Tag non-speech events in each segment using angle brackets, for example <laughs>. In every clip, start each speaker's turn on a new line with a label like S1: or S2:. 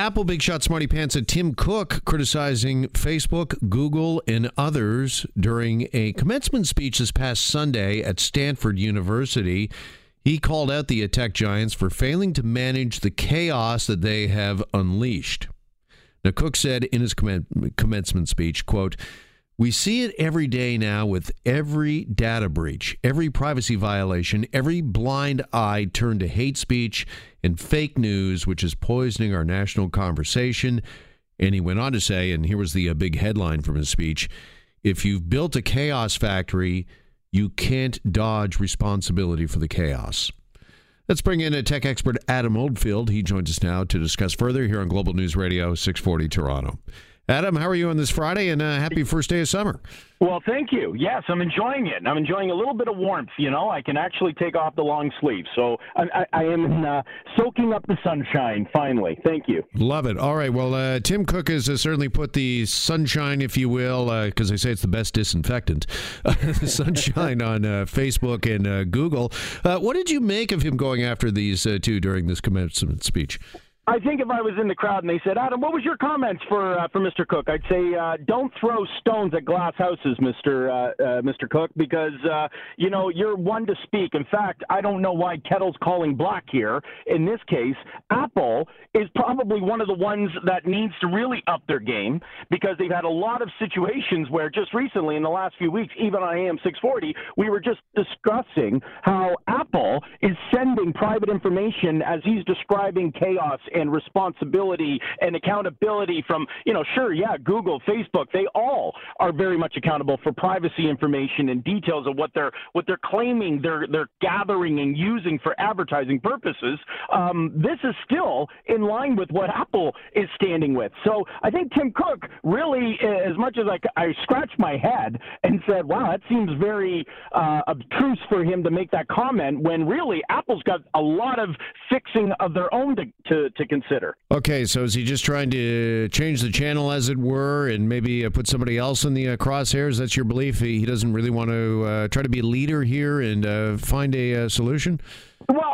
S1: Apple Big Shot Smarty Pants and Tim Cook criticizing Facebook, Google, and others during a commencement speech this past Sunday at Stanford University. He called out the tech giants for failing to manage the chaos that they have unleashed. Now, Cook said in his commencement speech, quote, we see it every day now with every data breach, every privacy violation, every blind eye turned to hate speech and fake news, which is poisoning our national conversation. And he went on to say, and here was the uh, big headline from his speech if you've built a chaos factory, you can't dodge responsibility for the chaos. Let's bring in a tech expert, Adam Oldfield. He joins us now to discuss further here on Global News Radio 640 Toronto. Adam, how are you on this Friday? And uh, happy first day of summer.
S2: Well, thank you. Yes, I'm enjoying it. I'm enjoying a little bit of warmth. You know, I can actually take off the long sleeves, so I, I, I am uh, soaking up the sunshine. Finally, thank you.
S1: Love it. All right. Well, uh, Tim Cook has uh, certainly put the sunshine, if you will, because uh, they say it's the best disinfectant, <laughs> sunshine on uh, Facebook and Google. what did you make of him going after these two during this commencement speech?
S2: I think if I was in the crowd and they said, Adam, what was your comments for uh, for Mr. Cook? I'd say, uh, don't throw stones at glass houses, Mr. Uh, uh, Mr. Cook, because uh, you know you're one to speak. In fact, I don't know why Kettle's calling black here. In this case, Apple is probably one of the ones that needs to really up their game because they've had a lot of situations where just recently, in the last few weeks, even on AM 640, we were just discussing how Apple is sending private information as he's describing chaos and responsibility and accountability from, you know, sure, yeah, Google, Facebook, they all are very much accountable for privacy information and details of what they're what they're claiming they're they're gathering and using for advertising purposes. Um, this is still in line with what Apple is standing with. So I think Tim Cook really, as much as I, I scratched my head and said, "Wow, that seems very uh, for him to make that comment," when really Apple's got a lot of fixing of their own to, to, to consider.
S1: Okay, so is he just trying to change the channel, as it were, and maybe uh, put somebody else in the uh, crosshairs? That's your belief? He, he doesn't really want to uh, try to be a leader here and uh, find a uh, solution?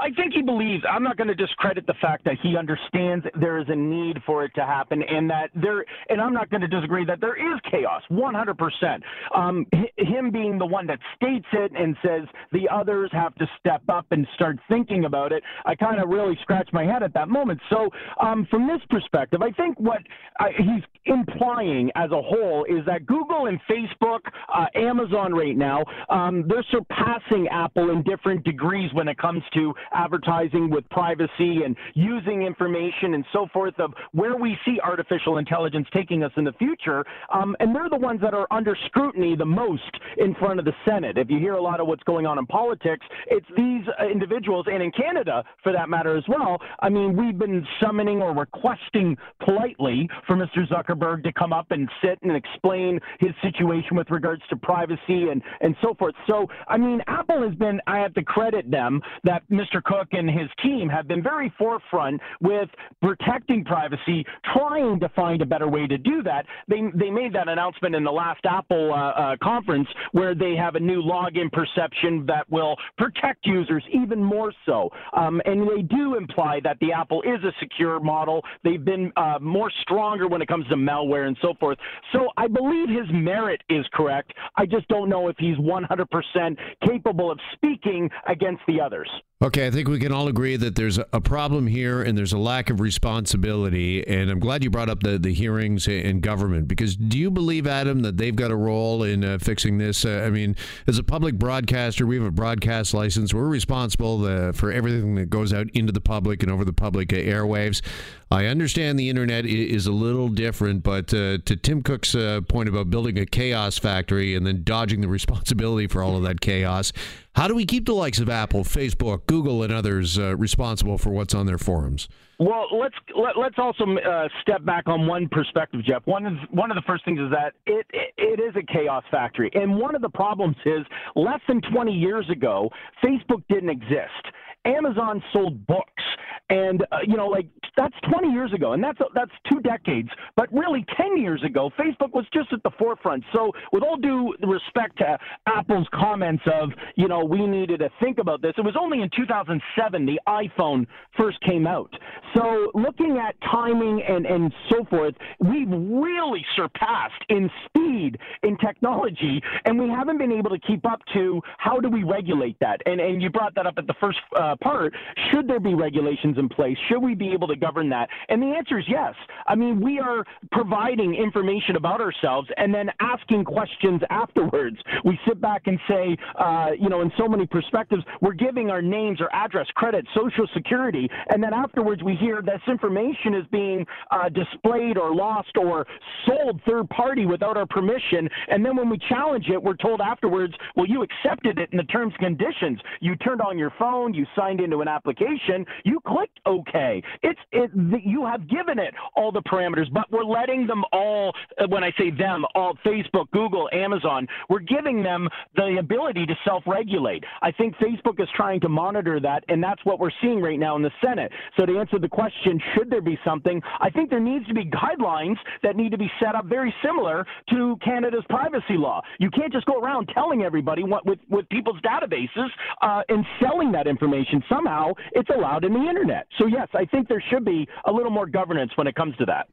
S2: I think he believes. I'm not going to discredit the fact that he understands there is a need for it to happen, and that there. And I'm not going to disagree that there is chaos, 100. percent um, Him being the one that states it and says the others have to step up and start thinking about it. I kind of really scratched my head at that moment. So, um, from this perspective, I think what uh, he's implying as a whole is that Google and Facebook, uh, Amazon right now, um, they're surpassing Apple in different degrees when it comes to advertising with privacy and using information and so forth of where we see artificial intelligence taking us in the future. Um, and they're the ones that are under scrutiny the most in front of the Senate. If you hear a lot of what's going on in politics, it's these uh, individuals, and in Canada for that matter as well. I mean, we've been summoning or requesting politely for Mr. Zuckerberg to come up and sit and explain his situation with regards to privacy and, and so forth. So, I mean, Apple has been, I have to credit them that Mr. Cook and his team have been very forefront with protecting privacy, trying to find a better way to do that. They they made that announcement in the last Apple uh, uh, conference where they have a new login perception that will protect users even more so. Um, and they do imply that the Apple is a secure model. They've been uh, more stronger when it comes to malware and so forth. So I believe his merit is correct. I just don't know if he's 100% capable of speaking against the others.
S1: Okay, I think we can all agree that there's a problem here and there's a lack of responsibility. And I'm glad you brought up the, the hearings in government because do you believe, Adam, that they've got a role in uh, fixing this? Uh, I mean, as a public broadcaster, we have a broadcast license. We're responsible uh, for everything that goes out into the public and over the public uh, airwaves. I understand the internet is a little different, but uh, to Tim Cook's uh, point about building a chaos factory and then dodging the <laughs> responsibility for all of that chaos, how do we keep the likes of Apple, Facebook, Google, and others uh, responsible for what's on their forums?
S2: Well, let's let, us let us also uh, step back on one perspective, Jeff. One of one of the first things is that it, it it is a chaos factory, and one of the problems is less than 20 years ago, Facebook didn't exist. Amazon sold books. And uh, you know like that's 20 years ago. And that's that's two decades. But really 10 years ago facebook was just at the forefront so with all due respect to apple's comments of you know we needed to think about this it was only in 2007 the iphone first came out so looking at timing and and so forth we've really surpassed in speed in technology and we haven't been able to keep up to how do we regulate that and and you brought that up at the first uh, part should there be regulations in place? Should we be able to govern that? And the answer is yes. I mean, we are providing information about ourselves and then asking questions afterwards. We sit back and say, uh, you know, in so many perspectives, we're giving our names or address, credit, social security, and then afterwards we hear this information is being uh, displayed or lost or sold third party without our permission. And then when we challenge it, we're told afterwards, well, you accepted it in the terms and conditions. You turned on your phone, you signed into an application, you clicked clicked OK. It's it, you have given it all the parameters, but we're letting them all. Uh, when I say them, all Facebook, Google, Amazon, we're giving them the ability to self-regulate. I think Facebook is trying to monitor that, and that's what we're seeing right now in the Senate. So to answer the question, should there be something? I think there needs to be guidelines that need to be set up very similar to Canada's privacy law. You can't just go around telling everybody what with with people's databases uh, and selling that information. Somehow, it's allowed in the internet. So, yes, I think there should be a little more governance when it comes to that.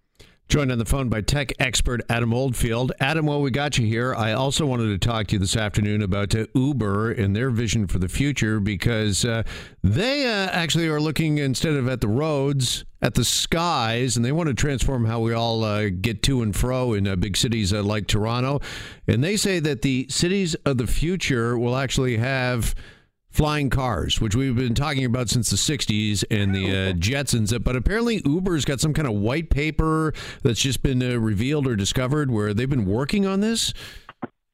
S1: Joined on the phone by tech expert Adam Oldfield. Adam, while we got you here, I also wanted to talk to you this afternoon about uh, Uber and their vision for the future because uh, they uh, actually are looking instead of at the roads, at the skies, and they want to transform how we all uh, get to and fro in uh, big cities uh, like Toronto. And they say that the cities of the future will actually have flying cars, which we've been talking about since the 60s and the uh, Jetsons. But apparently, Uber's got some kind of white paper that's just been uh, revealed or discovered where they've been working on this.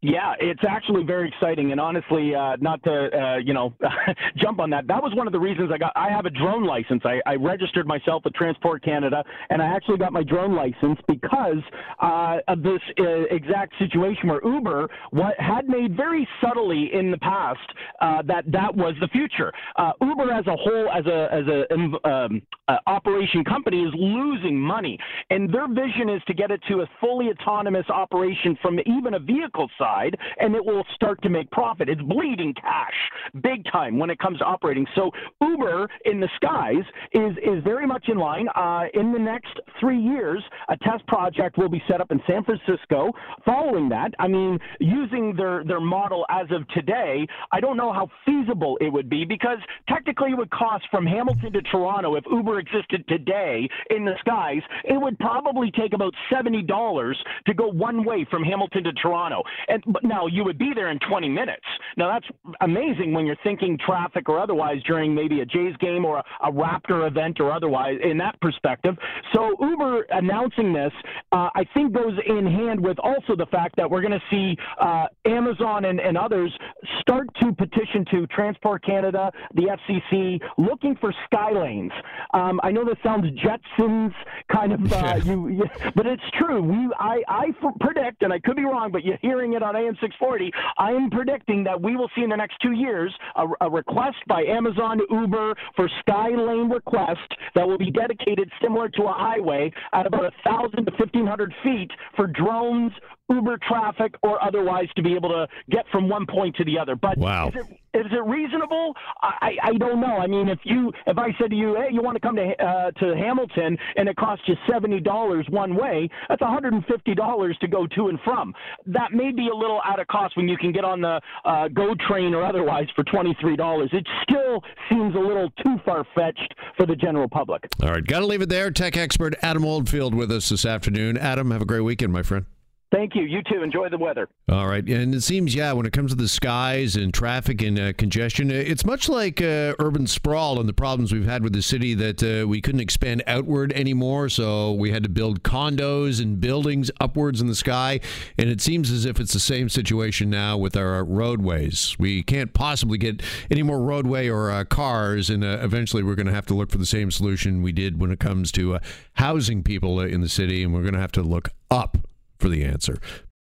S2: Yeah, it's actually very exciting, and honestly, uh, not to uh, you know <laughs> jump on that. That was one of the reasons I got. I have a drone license. I, I registered myself with Transport Canada, and I actually got my drone license because uh, of this uh, exact situation where Uber what had made very subtly in the past uh, that that was the future. Uh, Uber as a whole, as a as a um, um operation company, is losing money, and their vision is to get it to a fully autonomous operation from even a vehicle side side, and it will start to make profit. It's bleeding cash big time when it comes to operating. So Uber in the skies is is very much in line. Uh, in the next three years, a test project will be set up in San Francisco. Following that, I mean, using their their model as of today, I don't know how feasible it would be because technically it would cost from Hamilton to Toronto if Uber existed today in the skies. It would probably take about seventy dollars to go one way from Hamilton to Toronto. And and but now you would be there in 20 minutes. Now that's amazing when you're thinking traffic or otherwise during maybe a Jays game or a, a Raptor event or otherwise in that perspective. So Uber announcing this, uh, I think goes in hand with also the fact that we're going to see uh, Amazon and, and others start to petition to Transport Canada, the FCC, looking for sky lanes. Um, I know this sounds Jetsons kind of, uh, <laughs> you, you, but it's true. We, I, I predict, and I could be wrong, but you're hearing it on AM 640. I am predicting that we will see in the next two years a, a request by Amazon Uber for sky lane request that will be dedicated similar to a highway at about a thousand to fifteen hundred feet for drones, Uber traffic or otherwise to be able to get from one point to the other. But
S1: wow.
S2: is, it, is it reasonable? I, I don't know. I mean, if you if I said to you, hey, you want to come to uh, to Hamilton and it costs you seventy dollars one way, that's one hundred and fifty dollars to go to and from. That may be a little out of cost when you can get on the uh, GO train or otherwise for twenty three dollars. It still seems a little too far fetched for the general public.
S1: All right, got to leave it there. Tech expert Adam Oldfield with us this afternoon. Adam, have a great weekend, my friend.
S2: Thank you. You too. Enjoy the weather.
S1: All right. And it seems, yeah, when it comes to the skies and traffic and uh, congestion, uh, it's much like uh, urban sprawl and the problems we've had with the city that uh, we couldn't expand outward anymore. So we had to build condos and buildings upwards in the sky. And it seems as if it's the same situation now with our roadways. We can't possibly get any more roadway or uh, cars. And uh, eventually we're going to have to look for the same solution we did when it comes to housing people in the city. And we're going to have to look up for the answer.